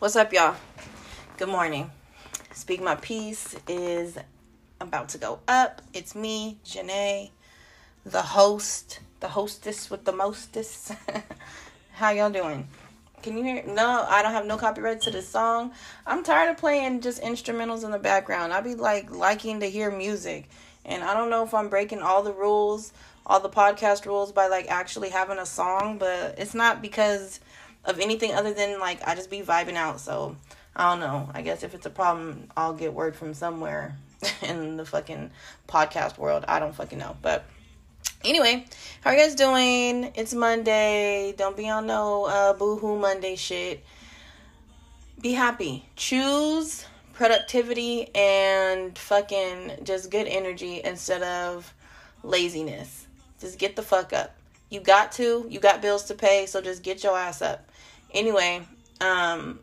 What's up, y'all? Good morning. Speak My Piece is about to go up. It's me, Janae, the host, the hostess with the mostest. How y'all doing? Can you hear? No, I don't have no copyright to this song. I'm tired of playing just instrumentals in the background. I be like liking to hear music, and I don't know if I'm breaking all the rules, all the podcast rules by like actually having a song, but it's not because of anything other than like I just be vibing out. So I don't know. I guess if it's a problem, I'll get word from somewhere in the fucking podcast world. I don't fucking know. But anyway, how are you guys doing? It's Monday. Don't be on no uh, boohoo Monday shit. Be happy. Choose productivity and fucking just good energy instead of laziness. Just get the fuck up. You got to. You got bills to pay, so just get your ass up. Anyway, um,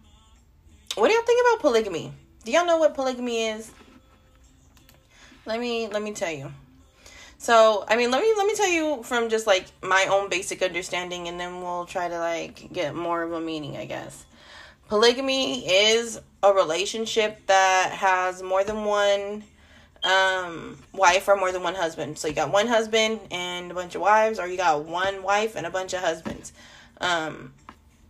what do y'all think about polygamy? Do y'all know what polygamy is? Let me let me tell you. So, I mean, let me let me tell you from just like my own basic understanding and then we'll try to like get more of a meaning, I guess. Polygamy is a relationship that has more than one um wife or more than one husband. So you got one husband and a bunch of wives or you got one wife and a bunch of husbands. Um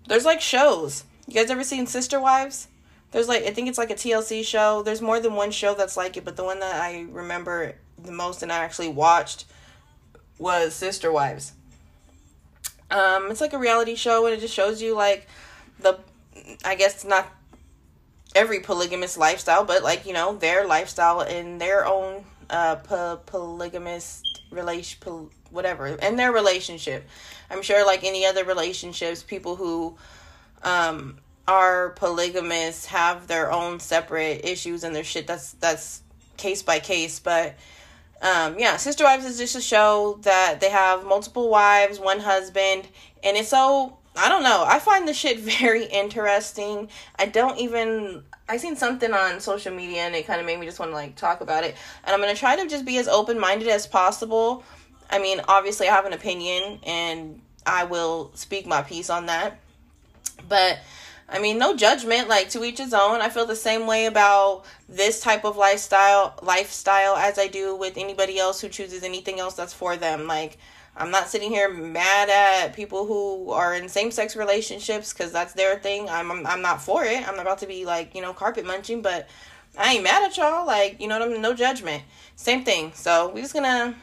there's like shows. You guys ever seen Sister Wives? There's like I think it's like a TLC show. There's more than one show that's like it, but the one that I remember the most and I actually watched was Sister Wives. Um, it's like a reality show and it just shows you like the I guess not every polygamous lifestyle, but like you know their lifestyle in their own uh po- polygamous relation, pol- whatever, and their relationship. I'm sure, like any other relationships, people who um, are polygamous have their own separate issues and their shit. That's that's case by case, but um, yeah, Sister Wives is just a show that they have multiple wives, one husband, and it's so I don't know. I find the shit very interesting. I don't even I seen something on social media and it kind of made me just want to like talk about it. And I'm going to try to just be as open-minded as possible I mean, obviously, I have an opinion and I will speak my piece on that. But I mean, no judgment, like to each his own. I feel the same way about this type of lifestyle lifestyle as I do with anybody else who chooses anything else that's for them. Like I'm not sitting here mad at people who are in same sex relationships because that's their thing. I'm, I'm I'm not for it. I'm not about to be like you know carpet munching, but I ain't mad at y'all. Like you know what I mean? No judgment. Same thing. So we're just gonna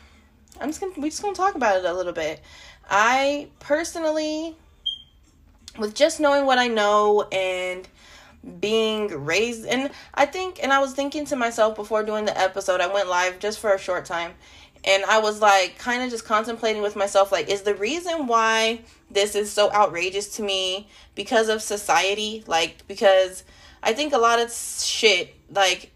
I'm just gonna we just gonna talk about it a little bit. I personally, with just knowing what I know and being raised, and I think, and I was thinking to myself before doing the episode, I went live just for a short time, and I was like, kind of just contemplating with myself, like, is the reason why this is so outrageous to me because of society? Like, because I think a lot of shit, like,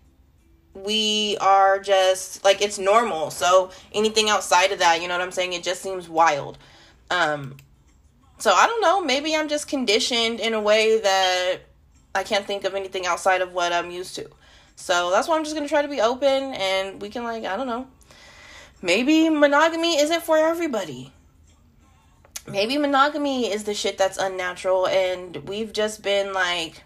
we are just like it's normal. So anything outside of that, you know what I'm saying? It just seems wild. Um so I don't know, maybe I'm just conditioned in a way that I can't think of anything outside of what I'm used to. So that's why I'm just to try to be open and we can like, I don't know. Maybe monogamy isn't for everybody. Maybe monogamy is the shit that's unnatural and we've just been like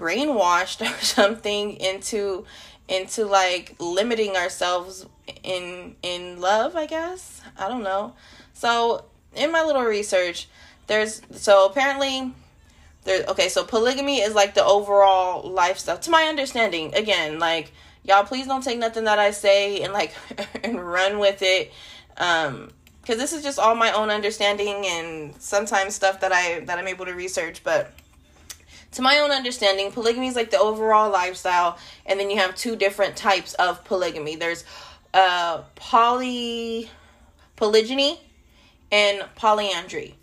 brainwashed or something into into like limiting ourselves in in love i guess? I don't know. So in my little research there's so apparently there okay so polygamy is like the overall lifestyle to my understanding again like y'all please don't take nothing that i say and like and run with it. Um because this is just all my own understanding and sometimes stuff that i that i'm able to research but to my own understanding, polygamy is like the overall lifestyle, and then you have two different types of polygamy. There's uh poly polygyny and polyandry.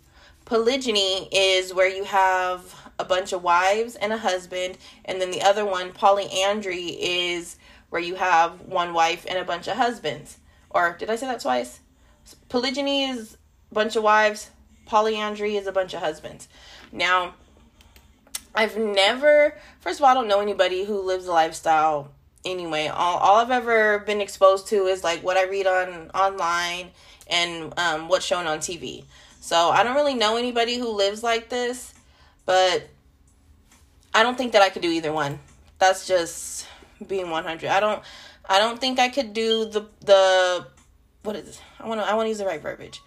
Polygyny is where you have a bunch of wives and a husband, and then the other one, polyandry, is where you have one wife and a bunch of husbands. Or did I say that twice? Polygyny is a bunch of wives, polyandry is a bunch of husbands. Now, I've never, first of all, I don't know anybody who lives a lifestyle anyway. All, all I've ever been exposed to is like what I read on online and um, what's shown on TV. So I don't really know anybody who lives like this, but I don't think that I could do either one. That's just being 100. I don't I don't think I could do the the what is? I want to I want to use the right verbiage.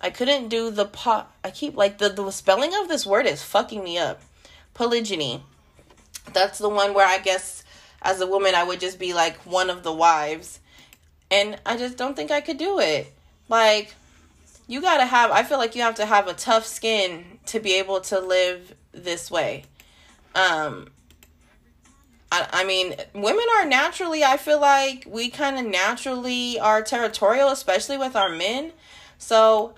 I couldn't do the pot. I keep like the the spelling of this word is fucking me up. Polygyny. That's the one where I guess as a woman I would just be like one of the wives. And I just don't think I could do it. Like you got to have I feel like you have to have a tough skin to be able to live this way. Um I, I mean, women are naturally, I feel like we kind of naturally are territorial, especially with our men. So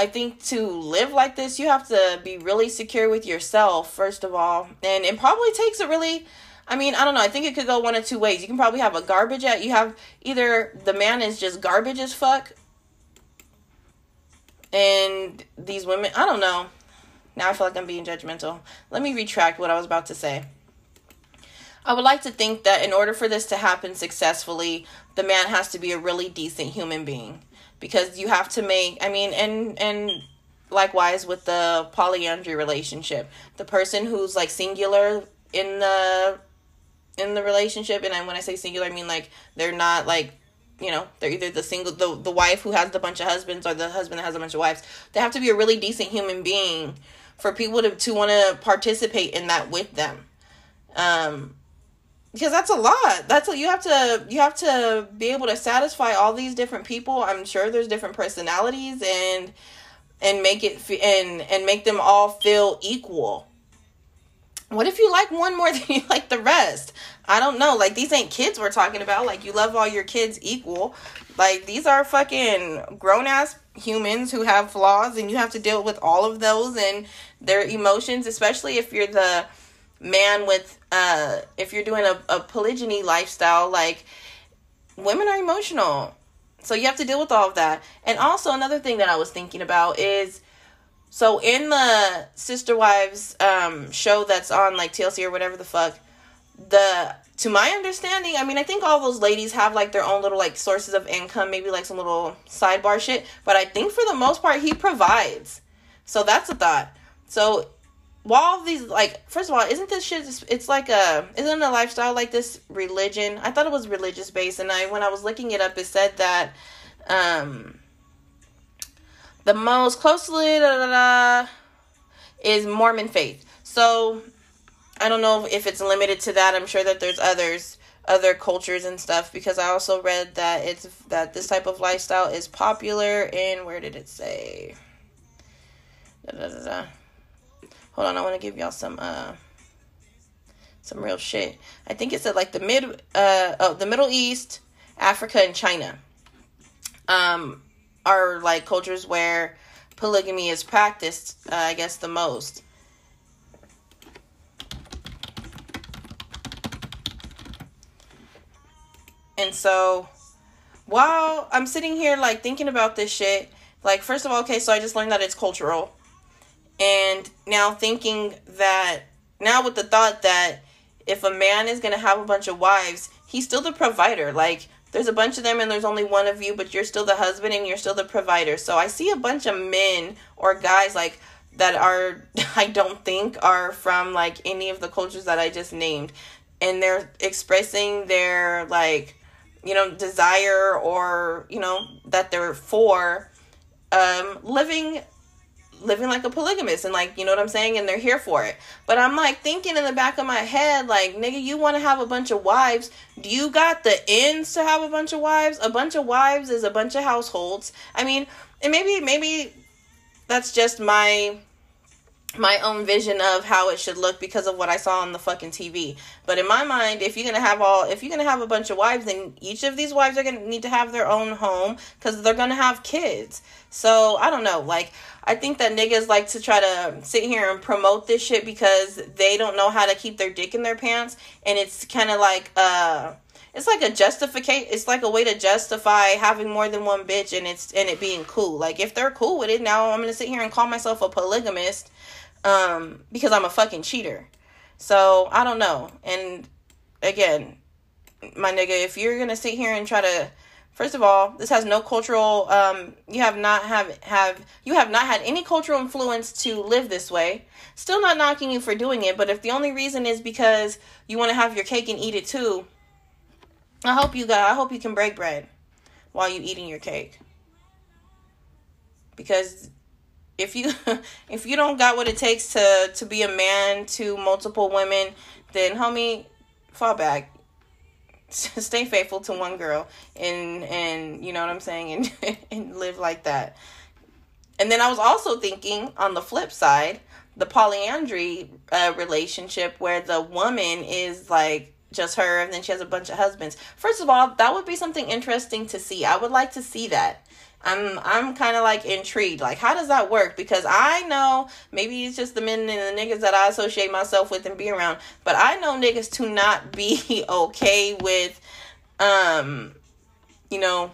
I think to live like this, you have to be really secure with yourself, first of all. And it probably takes a really, I mean, I don't know. I think it could go one of two ways. You can probably have a garbage at, you have either the man is just garbage as fuck. And these women, I don't know. Now I feel like I'm being judgmental. Let me retract what I was about to say. I would like to think that in order for this to happen successfully, the man has to be a really decent human being because you have to make I mean and and likewise with the polyandry relationship, the person who's like singular in the in the relationship and when I say singular I mean like they're not like you know they're either the single the, the wife who has a bunch of husbands or the husband that has a bunch of wives. They have to be a really decent human being for people to, to want to participate in that with them. Um because that's a lot. That's what you have to you have to be able to satisfy all these different people. I'm sure there's different personalities and and make it and and make them all feel equal. What if you like one more than you like the rest? I don't know. Like these ain't kids we're talking about. Like you love all your kids equal. Like these are fucking grown ass humans who have flaws and you have to deal with all of those and their emotions especially if you're the man with uh if you're doing a, a polygyny lifestyle like women are emotional. So you have to deal with all of that. And also another thing that i was thinking about is so in the sister wives um show that's on like tlc or whatever the fuck the to my understanding i mean i think all those ladies have like their own little like sources of income maybe like some little sidebar shit but i think for the most part he provides. So that's a thought. So while these like first of all isn't this shit it's like a isn't a lifestyle like this religion? I thought it was religious based and i when i was looking it up it said that um the most closely da, da, da, is mormon faith. So i don't know if it's limited to that. I'm sure that there's others other cultures and stuff because i also read that it's that this type of lifestyle is popular in where did it say? Da, da, da, da Hold on, I want to give y'all some uh some real shit. I think it's at like the mid uh oh the Middle East, Africa, and China. Um, are like cultures where polygamy is practiced. Uh, I guess the most. And so, while I'm sitting here like thinking about this shit, like first of all, okay, so I just learned that it's cultural. And now thinking that, now with the thought that if a man is going to have a bunch of wives, he's still the provider. Like, there's a bunch of them and there's only one of you, but you're still the husband and you're still the provider. So I see a bunch of men or guys like that are, I don't think, are from like any of the cultures that I just named. And they're expressing their like, you know, desire or, you know, that they're for um, living living like a polygamist and like you know what i'm saying? And they're here for it. But i'm like thinking in the back of my head like nigga you want to have a bunch of wives. Do you got the ends to have a bunch of wives? A bunch of wives is a bunch of households. I mean and maybe maybe that's just my my own vision of how it should look because of what I saw on the fucking TV. But in my mind, if you're gonna have all, if you're gonna have a bunch of wives, then each of these wives are gonna need to have their own home because they're gonna have kids. So I don't know. Like I think that niggas like to try to sit here and promote this shit because they don't know how to keep their dick in their pants, and it's kind of like uh it's like a justificate it's like a way to justify having more than one bitch and it's and it being cool like if they're cool with it now i'm gonna sit here and call myself a polygamist um, because I'm a fucking cheater. So I don't know. And again, my nigga, if you're gonna sit here and try to First of all, this has no cultural. Um, you have not have have you have not had any cultural influence to live this way. Still not knocking you for doing it, but if the only reason is because you want to have your cake and eat it too, I hope you got. I hope you can break bread while you eating your cake. Because if you if you don't got what it takes to to be a man to multiple women, then homie, fall back stay faithful to one girl and and you know what I'm saying and and live like that. And then I was also thinking on the flip side, the polyandry uh, relationship where the woman is like just her and then she has a bunch of husbands. First of all, that would be something interesting to see. I would like to see that. I'm I'm kind of like intrigued. Like, how does that work? Because I know maybe it's just the men and the niggas that I associate myself with and be around, but I know niggas to not be okay with, um, you know,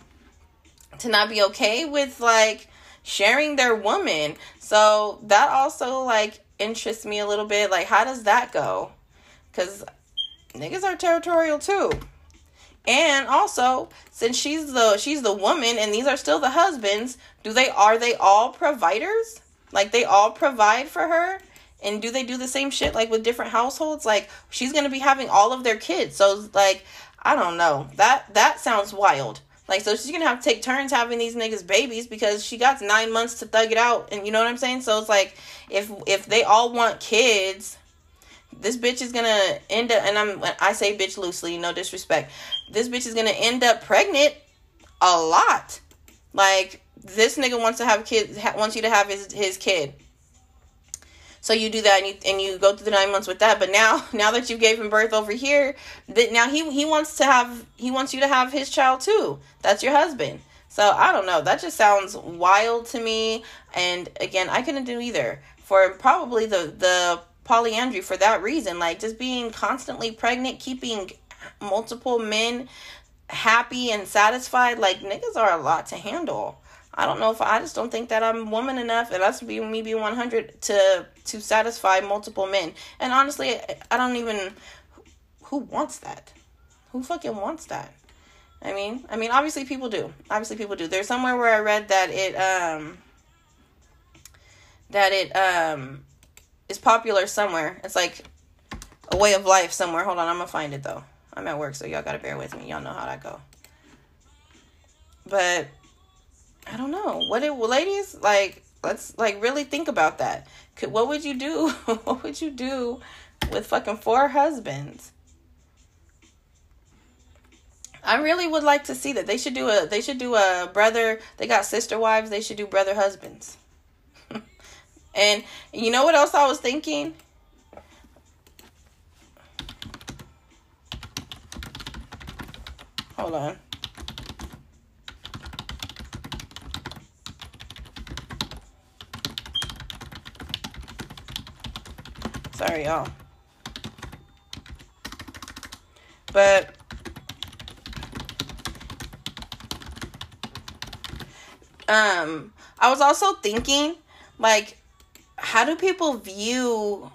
to not be okay with like sharing their woman. So that also like interests me a little bit. Like, how does that go? Because niggas are territorial too. And also, since she's the she's the woman and these are still the husbands, do they are they all providers? Like they all provide for her? And do they do the same shit like with different households? Like she's going to be having all of their kids. So like I don't know. That that sounds wild. Like so she's going to have to take turns having these niggas babies because she got 9 months to thug it out and you know what I'm saying? So it's like if if they all want kids, this bitch is gonna end up and i'm i say bitch loosely no disrespect. This bitch is gonna end up pregnant a lot. Like this nigga wants to have kids wants you to have his his kid. So you do that and you, and you go through the nine months with that but now now that you gave him birth over here that now he he wants to have he wants you to have his child too. That's your husband. So i don't know. That just sounds wild to me and again i couldn't do either. For probably the the polyandry for that reason. Like just being constantly pregnant, keeping multiple men happy and satisfied. Like niggas are a lot to handle. I don't know if I just don't think that I'm woman enough, and that's be me being 100 to to satisfy multiple men. And honestly, I don't even who wants that. Who fucking wants that? I mean, I mean, obviously people do. Obviously people do. There's somewhere where I read that it um that it um is popular somewhere. It's like a way of life somewhere. Hold on, I'm gonna find it though. I'm at work, so y'all gotta bear with me. Y'all know how that go. But I don't know. What it ladies like let's like really think about that. Could what would you do? what would you do with fucking four husbands? I really would like to see that. They should do a they should do a brother they got sister wives, they should do brother husbands. And you know what else I was thinking? Hold on. Sorry, y'all. But um I was also thinking like how do people view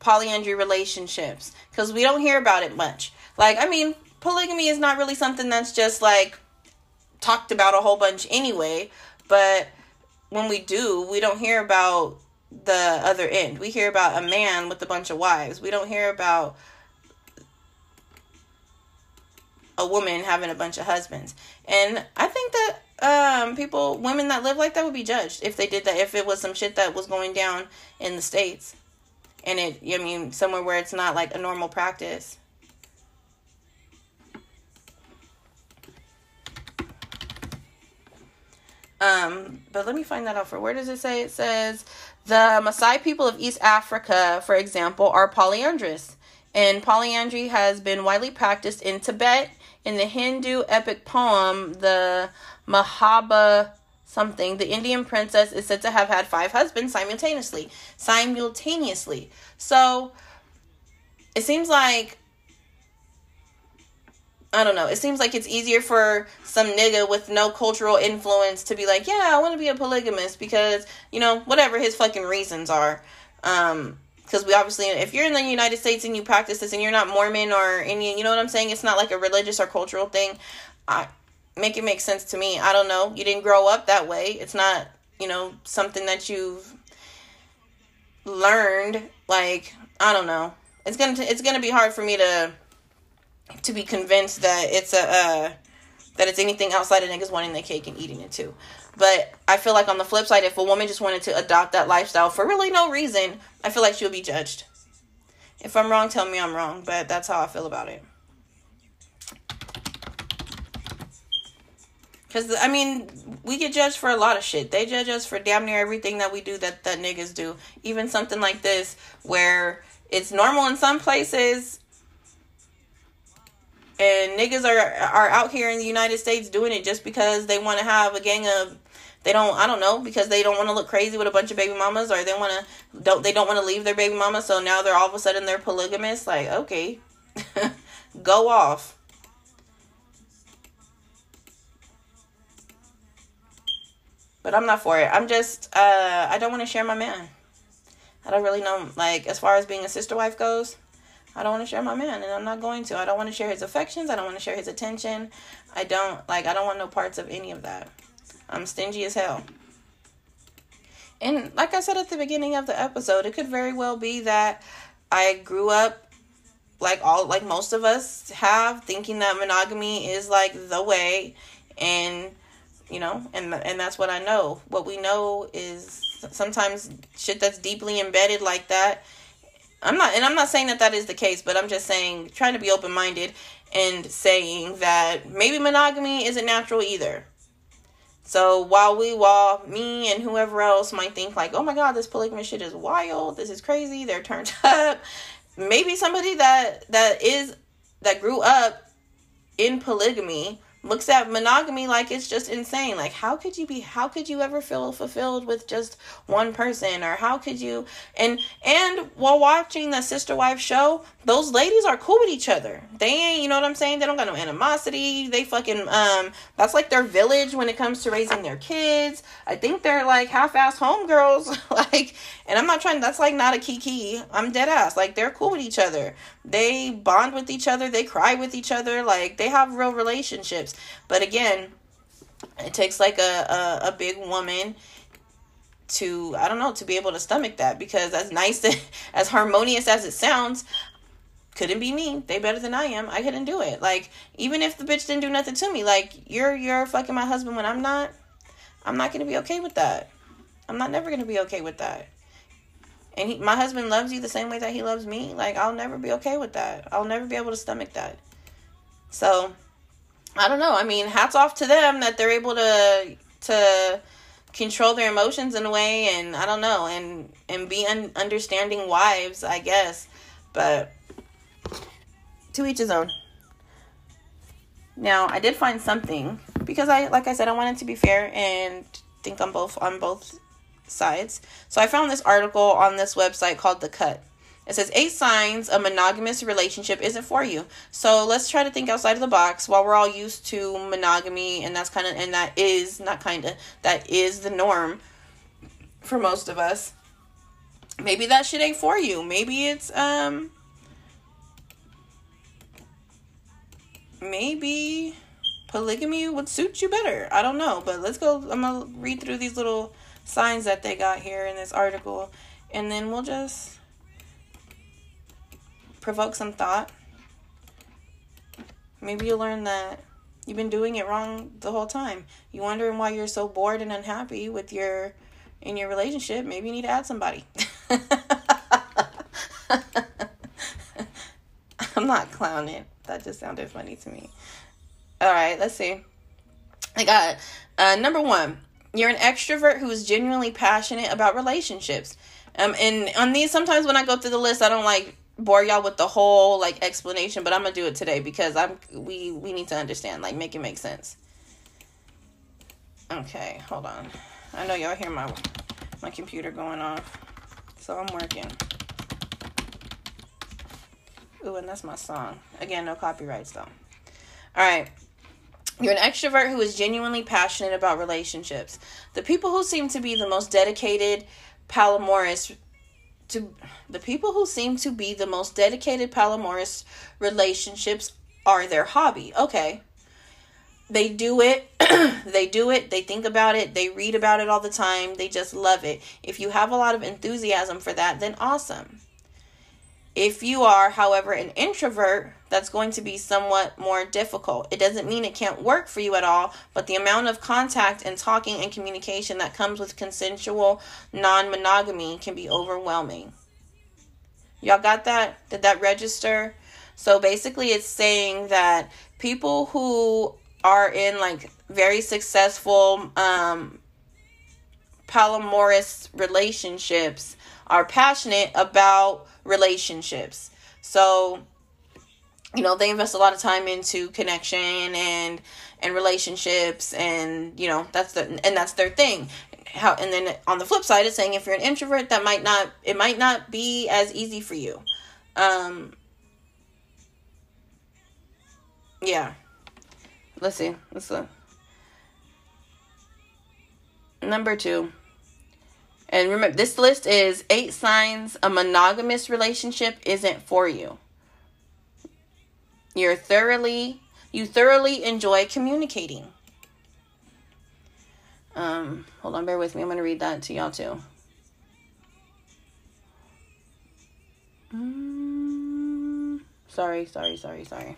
polyandry relationships? Because we don't hear about it much. Like, I mean, polygamy is not really something that's just like talked about a whole bunch anyway, but when we do, we don't hear about the other end. We hear about a man with a bunch of wives. We don't hear about a woman having a bunch of husbands. And I think that um people women that live like that would be judged if they did that if it was some shit that was going down in the states. And it i mean somewhere where it's not like a normal practice. Um but let me find that out for where does it say? It says the Maasai people of East Africa, for example, are polyandrous, and polyandry has been widely practiced in Tibet. In the Hindu epic poem, the Mahaba something, the Indian princess is said to have had five husbands simultaneously. Simultaneously. So it seems like I don't know. It seems like it's easier for some nigga with no cultural influence to be like, yeah, I want to be a polygamist because, you know, whatever his fucking reasons are. Um, because we obviously, if you're in the United States and you practice this and you're not Mormon or any, you know what I'm saying? It's not like a religious or cultural thing. I, make it make sense to me. I don't know. You didn't grow up that way. It's not, you know, something that you've learned. Like, I don't know. It's gonna it's gonna be hard for me to to be convinced that it's a uh, that it's anything outside of niggas wanting the cake and eating it too. But I feel like on the flip side, if a woman just wanted to adopt that lifestyle for really no reason, I feel like she'll be judged. If I'm wrong, tell me I'm wrong, but that's how I feel about it. Cause I mean, we get judged for a lot of shit. They judge us for damn near everything that we do that that niggas do. Even something like this, where it's normal in some places, and niggas are are out here in the United States doing it just because they want to have a gang of they don't i don't know because they don't want to look crazy with a bunch of baby mamas or they want to don't they don't want to leave their baby mama so now they're all of a sudden they're polygamous like okay. Go off. But i'm not for it. I'm just uh i don't want to share my man. I don't really know like as far as being a sister wife goes I don't want to share my man, and I'm not going to. I don't want to share his affections. I don't want to share his attention. I don't like. I don't want no parts of any of that. I'm stingy as hell. And like I said at the beginning of the episode, it could very well be that I grew up like all like most of us have thinking that monogamy is like the way and you know and and that's what I know. What we know is sometimes shit that's deeply embedded like that I'm not, and I'm not saying that that is the case, but I'm just saying, trying to be open minded and saying that maybe monogamy isn't natural either. So while we, while me and whoever else might think like, oh my god, this polygamous shit is wild, this is crazy, they're turned up. Maybe somebody that that is that grew up in polygamy looks at monogamy like it's just insane. Like how could you be how could you ever feel fulfilled with just one person or how could you and and while watching the sister wife show, those ladies are cool with each other. They ain't, you know what I'm saying? They don't got no animosity. They fucking um that's like their village when it comes to raising their kids. I think they're like half-ass homegirls like and I'm not trying that's like not a kiki. I'm dead ass. Like they're cool with each other. They bond with each other, they cry with each other, like they have real relationships. But again, it takes like a, a, a big woman to I don't know to be able to stomach that because as nice as harmonious as it sounds, couldn't be me. They better than I am. I couldn't do it. Like even if the bitch didn't do nothing to me, like you're you're fucking my husband when I'm not. I'm not gonna be okay with that. I'm not never gonna be okay with that. And he, my husband loves you the same way that he loves me. Like I'll never be okay with that. I'll never be able to stomach that. So I don't know. I mean, hats off to them that they're able to to control their emotions in a way and I don't know and and be un- understanding wives, I guess. But to each his own. Now, I did find something because I like I said I wanted to be fair and think on both on both sides. So I found this article on this website called The Cut. It says eight signs a monogamous relationship isn't for you. So let's try to think outside of the box. While we're all used to monogamy, and that's kind of and that is not kind of that is the norm for most of us. Maybe that shit ain't for you. Maybe it's um maybe polygamy would suit you better. I don't know, but let's go. I'm gonna read through these little signs that they got here in this article, and then we'll just provoke some thought. Maybe you'll learn that you've been doing it wrong the whole time. You wondering why you're so bored and unhappy with your in your relationship. Maybe you need to add somebody. I'm not clowning. That just sounded funny to me. All right, let's see. I got uh, number one. You're an extrovert who is genuinely passionate about relationships. Um, and on these, sometimes when I go through the list, I don't like bore y'all with the whole like explanation, but I'm gonna do it today because I'm we we need to understand, like make it make sense. Okay, hold on. I know y'all hear my my computer going off, so I'm working. Ooh, and that's my song. Again, no copyrights though. All right. You're an extrovert who is genuinely passionate about relationships. The people who seem to be the most dedicated polyamorous to the people who seem to be the most dedicated polyamorous relationships are their hobby. Okay. they do it they do it they think about it they read about it all the time they just love it if you have a lot of enthusiasm for that then awesome if you are however an introvert that's going to be somewhat more difficult. It doesn't mean it can't work for you at all but the amount of contact and talking and communication that comes with consensual non-monogamy can be overwhelming. Y'all got that? Did that register? So basically it's saying that people who are in like very successful um polyamorous relationships are passionate about relationships. So, you know, they invest a lot of time into connection and and relationships and you know, that's the and that's their thing. How and then on the flip side it's saying if you're an introvert that might not it might not be as easy for you. Um yeah. Let's see. Let's look. Number two. And remember, this list is eight signs a monogamous relationship isn't for you. You're thoroughly, you thoroughly enjoy communicating. Um, hold on, bear with me. I'm going to read that to y'all too. Mm, sorry, sorry, sorry, sorry.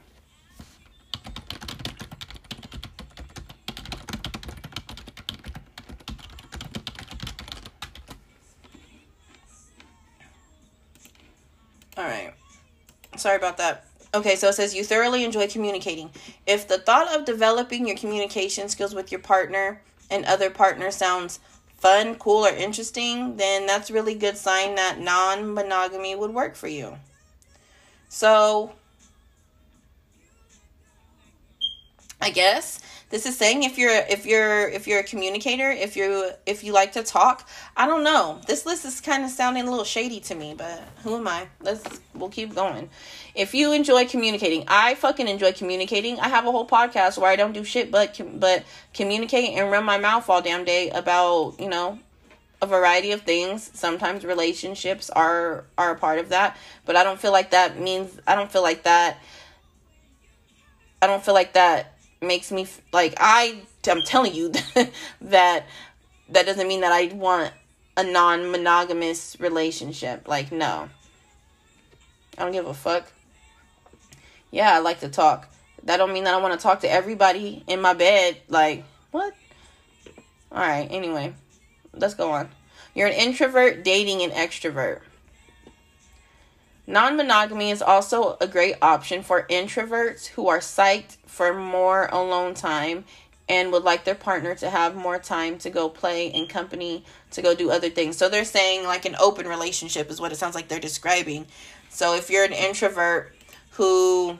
All right. Sorry about that. Okay, so it says you thoroughly enjoy communicating. If the thought of developing your communication skills with your partner and other partners sounds fun, cool, or interesting, then that's really good sign that non monogamy would work for you. So, I guess. This is saying if you're if you're if you're a communicator if you if you like to talk i don't know. This list is kind of sounding a little shady to me but who am i? Let's we'll keep going. If you enjoy communicating i fucking enjoy communicating. I have a whole podcast where i don't do shit but but communicate and run my mouth all damn day about you know a variety of things. Sometimes relationships are are a part of that but i don't feel like that means i don't feel like that i don't feel like that makes me like I I'm telling you that that doesn't mean that I want a non-monogamous relationship. Like no. I don't give a fuck. Yeah, I like to talk. That don't mean that I want to talk to everybody in my bed. Like, what? All right, anyway. Let's go on. You're an introvert dating an extrovert. Non monogamy is also a great option for introverts who are psyched for more alone time and would like their partner to have more time to go play in company to go do other things. So they're saying like an open relationship is what it sounds like they're describing. So if you're an introvert who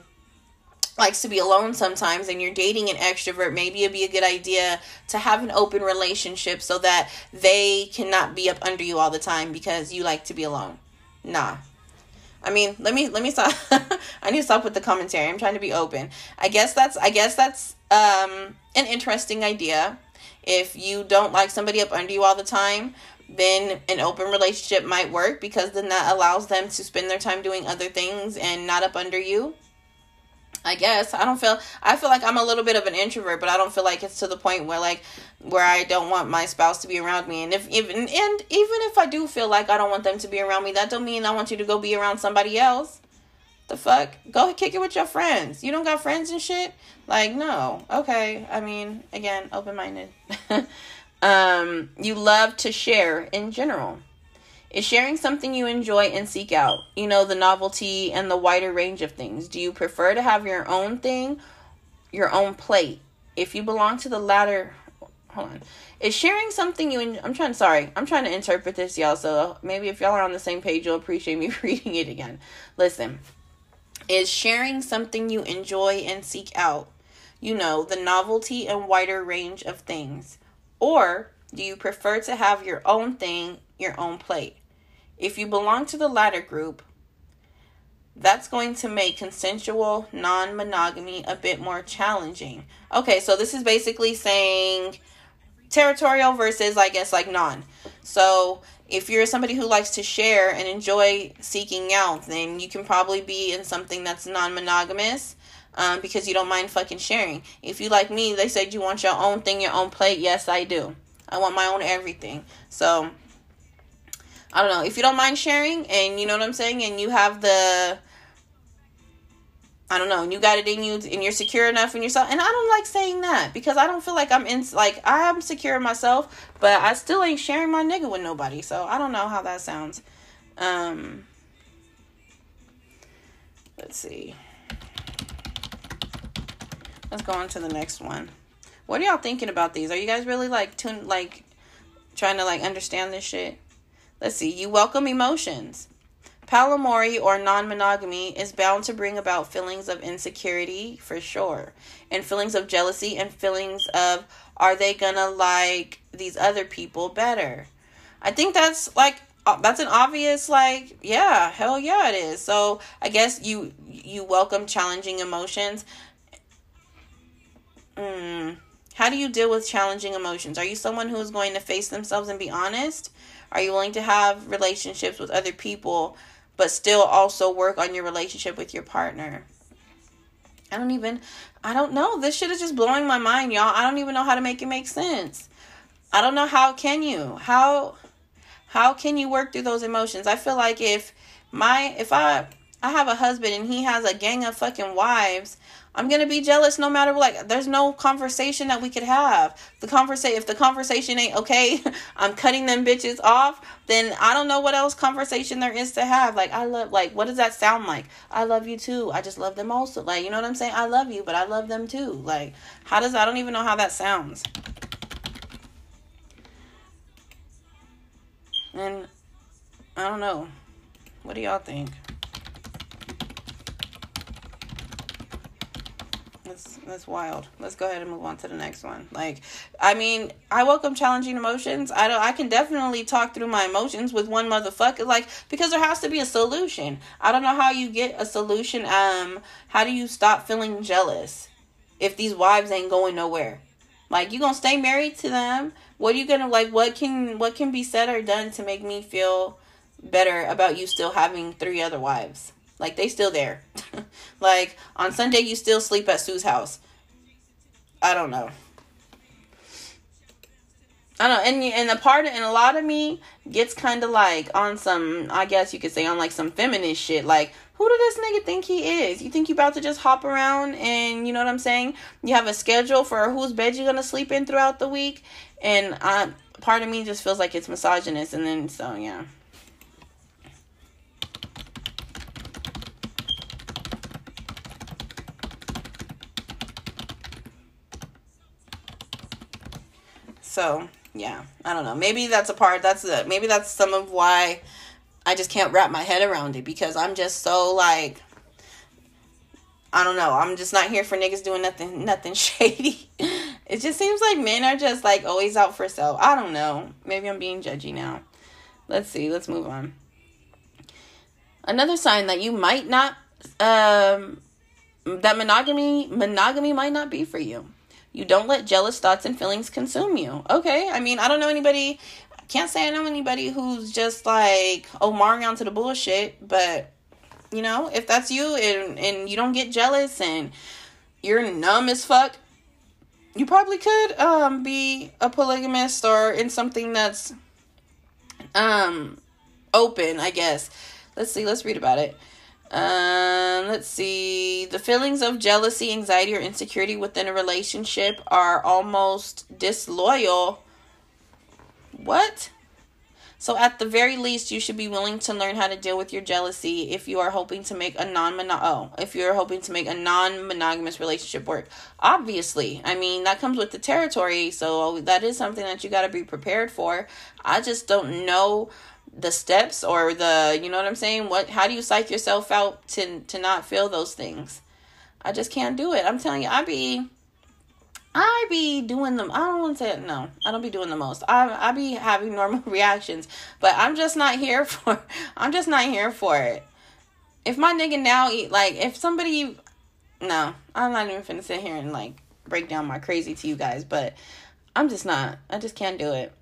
likes to be alone sometimes and you're dating an extrovert, maybe it'd be a good idea to have an open relationship so that they cannot be up under you all the time because you like to be alone. Nah, I mean, let me let me stop. I need to stop with the commentary. I'm trying to be open. I guess that's I guess that's um an interesting idea. If you don't like somebody up under you all the time, then an open relationship might work because then that allows them to spend their time doing other things and not up under you. I guess I don't feel I feel like I'm a little bit of an introvert, but I don't feel like it's to the point where like where I don't want my spouse to be around me. And if even and even if I do feel like I don't want them to be around me, that don't mean I want you to go be around somebody else. The fuck? Go kick it with your friends. You don't got friends and shit? Like, no. Okay. I mean, again, open minded. um, you love to share in general. Is sharing something you enjoy and seek out? You know, the novelty and the wider range of things. Do you prefer to have your own thing, your own plate? If you belong to the latter, hold on. Is sharing something you en- I'm trying sorry. I'm trying to interpret this y'all so maybe if y'all are on the same page you'll appreciate me reading it again. Listen. Is sharing something you enjoy and seek out? You know, the novelty and wider range of things. Or do you prefer to have your own thing your own plate. If you belong to the latter group, that's going to make consensual non monogamy a bit more challenging. Okay, so this is basically saying territorial versus, I guess, like non. So if you're somebody who likes to share and enjoy seeking out, then you can probably be in something that's non monogamous. um, because you don't mind fucking sharing. If you like me, they said you want your own thing, your own plate. Yes, I do. I want my own everything. So I don't know. If you don't mind sharing and you know what I'm saying and you have the I don't know, and you got it in you and you're secure enough in yourself. And I don't like saying that because I don't feel like I'm in like I'm secure in myself, but I still ain't sharing my nigga with nobody. So I don't know how that sounds. Um Let's see. Let's go on to the next one. What are y'all thinking about these? Are you guys really like tune like trying to like understand this shit? Let's see. You welcome emotions. Polyamory or non monogamy is bound to bring about feelings of insecurity for sure, and feelings of jealousy, and feelings of are they gonna like these other people better? I think that's like uh, that's an obvious like yeah hell yeah it is so i guess you you welcome challenging emotions mm, how do you deal with challenging emotions are you someone who is going to face themselves and be honest are you willing to have relationships with other people but still also work on your relationship with your partner. I don't even I don't know. This shit is just blowing my mind, y'all. I don't even know how to make it make sense. I don't know how can you? How how can you work through those emotions? I feel like if my if I I have a husband and he has a gang of fucking wives, I'm gonna be jealous no matter what. Like, there's no conversation that we could have. The conversation, if the conversation ain't okay, I'm cutting them bitches off. Then I don't know what else conversation there is to have. Like, I love, like, what does that sound like? I love you too. I just love them also. Like, you know what I'm saying? I love you, but I love them too. Like, how does I don't even know how that sounds. And I don't know. What do y'all think? That's that's wild. Let's go ahead and move on to the next one. Like, I mean, I welcome challenging emotions. I don't. I can definitely talk through my emotions with one motherfucker. Like, because there has to be a solution. I don't know how you get a solution. Um, how do you stop feeling jealous if these wives ain't going nowhere? Like, you gonna stay married to them? What are you gonna like? What can what can be said or done to make me feel better about you still having three other wives? Like they still there. like on Sunday you still sleep at Sue's house. I don't know. I don't know, and and the part of, and a lot of me gets kind of like on some, I guess you could say on like some feminist shit. Like, who did this nigga think he is? You think you about to just hop around and you know what I'm saying? You have a schedule for whose bed you're gonna sleep in throughout the week, and I part of me just feels like it's misogynist, and then so yeah. So yeah, I don't know. Maybe that's a part. That's a, maybe that's some of why I just can't wrap my head around it because I'm just so like I don't know. I'm just not here for niggas doing nothing nothing shady. it just seems like men are just like always out for self. I don't know. Maybe I'm being judgy now. Let's see. Let's move on. Another sign that you might not um that monogamy monogamy might not be for you. You don't let jealous thoughts and feelings consume you. Okay, I mean, I don't know anybody, I can't say I know anybody who's just like, oh, onto the bullshit, but you know, if that's you and, and you don't get jealous and you're numb as fuck, you probably could um, be a polygamist or in something that's um open, I guess. Let's see, let's read about it. Um, let's see. The feelings of jealousy, anxiety, or insecurity within a relationship are almost disloyal. What? So, at the very least, you should be willing to learn how to deal with your jealousy if you are hoping to make a non oh, if you're hoping to make a non monogamous relationship work. Obviously, I mean that comes with the territory, so that is something that you got to be prepared for. I just don't know the steps or the you know what I'm saying? What how do you psych yourself out to to not feel those things? I just can't do it. I'm telling you, I be I be doing them. I don't want to say. No, I don't be doing the most. I I be having normal reactions, but I'm just not here for. I'm just not here for it. If my nigga now eat like if somebody, no, I'm not even finna sit here and like break down my crazy to you guys, but I'm just not. I just can't do it.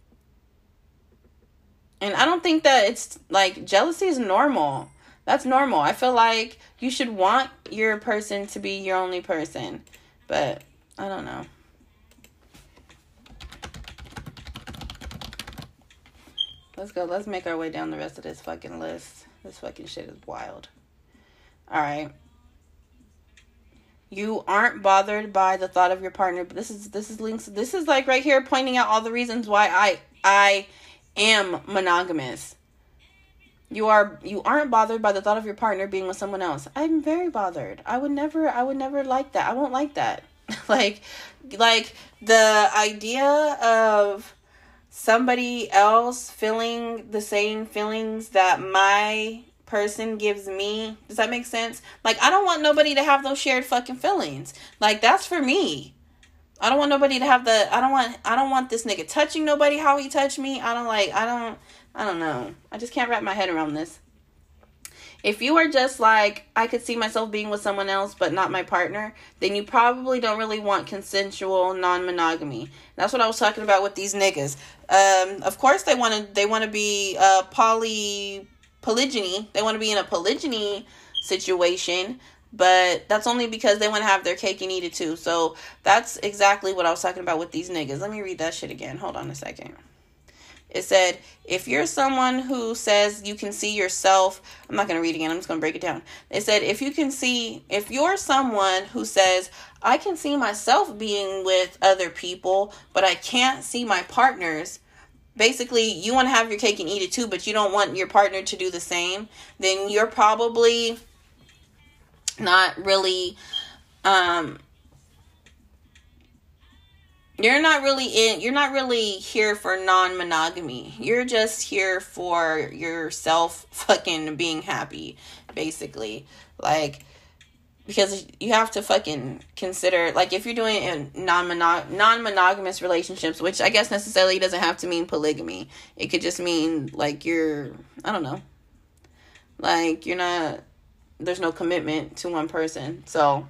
And I don't think that it's like jealousy is normal. That's normal. I feel like you should want your person to be your only person. But I don't know. Let's go. Let's make our way down the rest of this fucking list. This fucking shit is wild. All right. You aren't bothered by the thought of your partner, but this is this is links. This is like right here pointing out all the reasons why I I am monogamous. You are you aren't bothered by the thought of your partner being with someone else. I'm very bothered. I would never I would never like that. I won't like that. like like the idea of somebody else feeling the same feelings that my person gives me. Does that make sense? Like I don't want nobody to have those shared fucking feelings. Like that's for me. I don't want nobody to have the I don't want I don't want this nigga touching nobody how he touched me. I don't like I don't I don't know. I just can't wrap my head around this. If you are just like, I could see myself being with someone else but not my partner, then you probably don't really want consensual non-monogamy. That's what I was talking about with these niggas. Um, of course they want to they want to be uh poly polygyny. They want to be in a polygyny situation, but that's only because they want to have their cake and eat it too. So that's exactly what I was talking about with these niggas. Let me read that shit again. Hold on a second. It said, if you're someone who says you can see yourself, I'm not going to read again, I'm just going to break it down. It said, if you can see, if you're someone who says, I can see myself being with other people, but I can't see my partners, basically, you want to have your cake and eat it too, but you don't want your partner to do the same, then you're probably not really um you're not really in you're not really here for non-monogamy. You're just here for yourself fucking being happy basically. Like because you have to fucking consider like if you're doing in non-monog- non-monogamous relationships which i guess necessarily doesn't have to mean polygamy. It could just mean like you're i don't know. Like you're not there's no commitment to one person so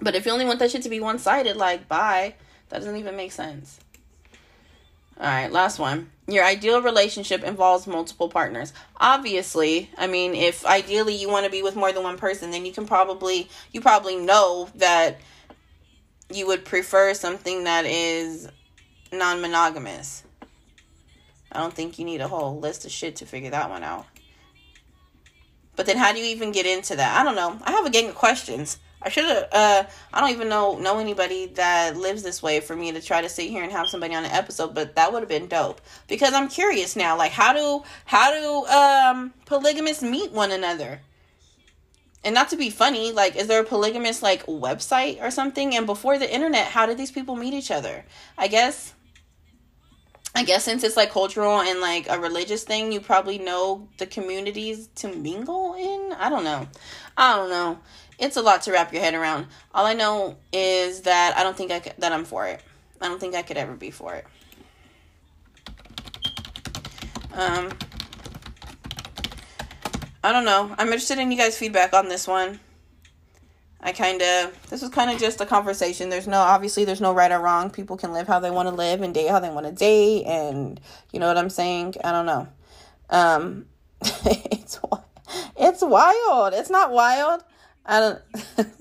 but if you only want that shit to be one-sided like bye that doesn't even make sense. All right, last one. Your ideal relationship involves multiple partners. Obviously, I mean, if ideally you want to be with more than one person, then you can probably you probably know that you would prefer something that is non-monogamous. I don't think you need a whole list of shit to figure that one out. But then how do you even get into that? I don't know. I have a gang of questions. I should have. Uh, I don't even know know anybody that lives this way for me to try to sit here and have somebody on an episode, but that would have been dope because I'm curious now. Like, how do how do um polygamists meet one another? And not to be funny, like, is there a polygamous like website or something? And before the internet, how did these people meet each other? I guess. I guess since it's like cultural and like a religious thing, you probably know the communities to mingle in. I don't know. I don't know it's a lot to wrap your head around. All I know is that I don't think I could, that I'm for it. I don't think I could ever be for it. Um, I don't know. I'm interested in you guys' feedback on this one. I kind of this was kind of just a conversation. There's no obviously there's no right or wrong. People can live how they want to live and date how they want to date, and you know what I'm saying. I don't know. Um, it's it's wild. It's not wild. I don't.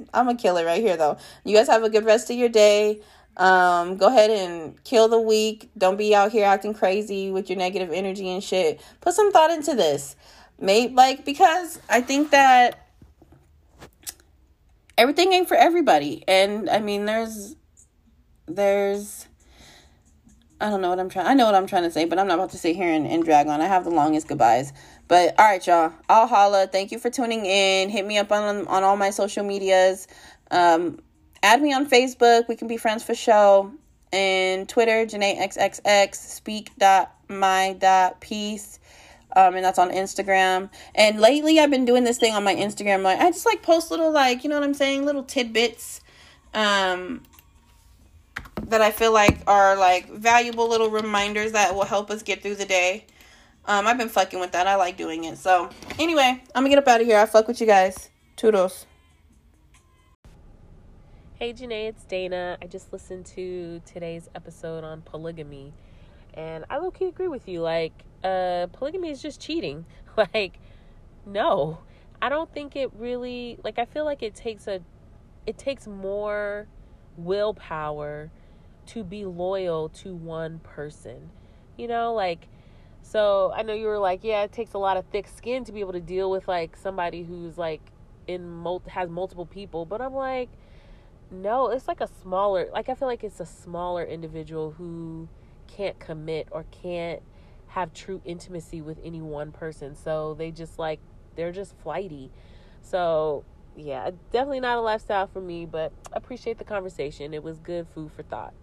I'm a killer right here, though. You guys have a good rest of your day. Um, go ahead and kill the week. Don't be out here acting crazy with your negative energy and shit. Put some thought into this. Mate, like because I think that everything ain't for everybody, and I mean there's there's I don't know what I'm trying. I know what I'm trying to say, but I'm not about to sit here and, and drag on. I have the longest goodbyes. But all right, y'all. I'll holla. Thank you for tuning in. Hit me up on on all my social medias. Um, add me on Facebook. We can be friends for show. And Twitter, Janae XXX, speak Um, and that's on Instagram. And lately, I've been doing this thing on my Instagram. Like I just like post little like you know what I'm saying, little tidbits. Um, that I feel like are like valuable little reminders that will help us get through the day. Um, I've been fucking with that. I like doing it. So, anyway, I'm gonna get up out of here. I fuck with you guys. Toodles. Hey Janae, it's Dana. I just listened to today's episode on polygamy, and I low agree with you. Like, uh, polygamy is just cheating. Like, no, I don't think it really like I feel like it takes a it takes more willpower to be loyal to one person. You know, like so I know you were like, yeah, it takes a lot of thick skin to be able to deal with like somebody who's like in mul- has multiple people, but I'm like no, it's like a smaller like I feel like it's a smaller individual who can't commit or can't have true intimacy with any one person. So they just like they're just flighty. So yeah, definitely not a lifestyle for me, but appreciate the conversation. It was good food for thought.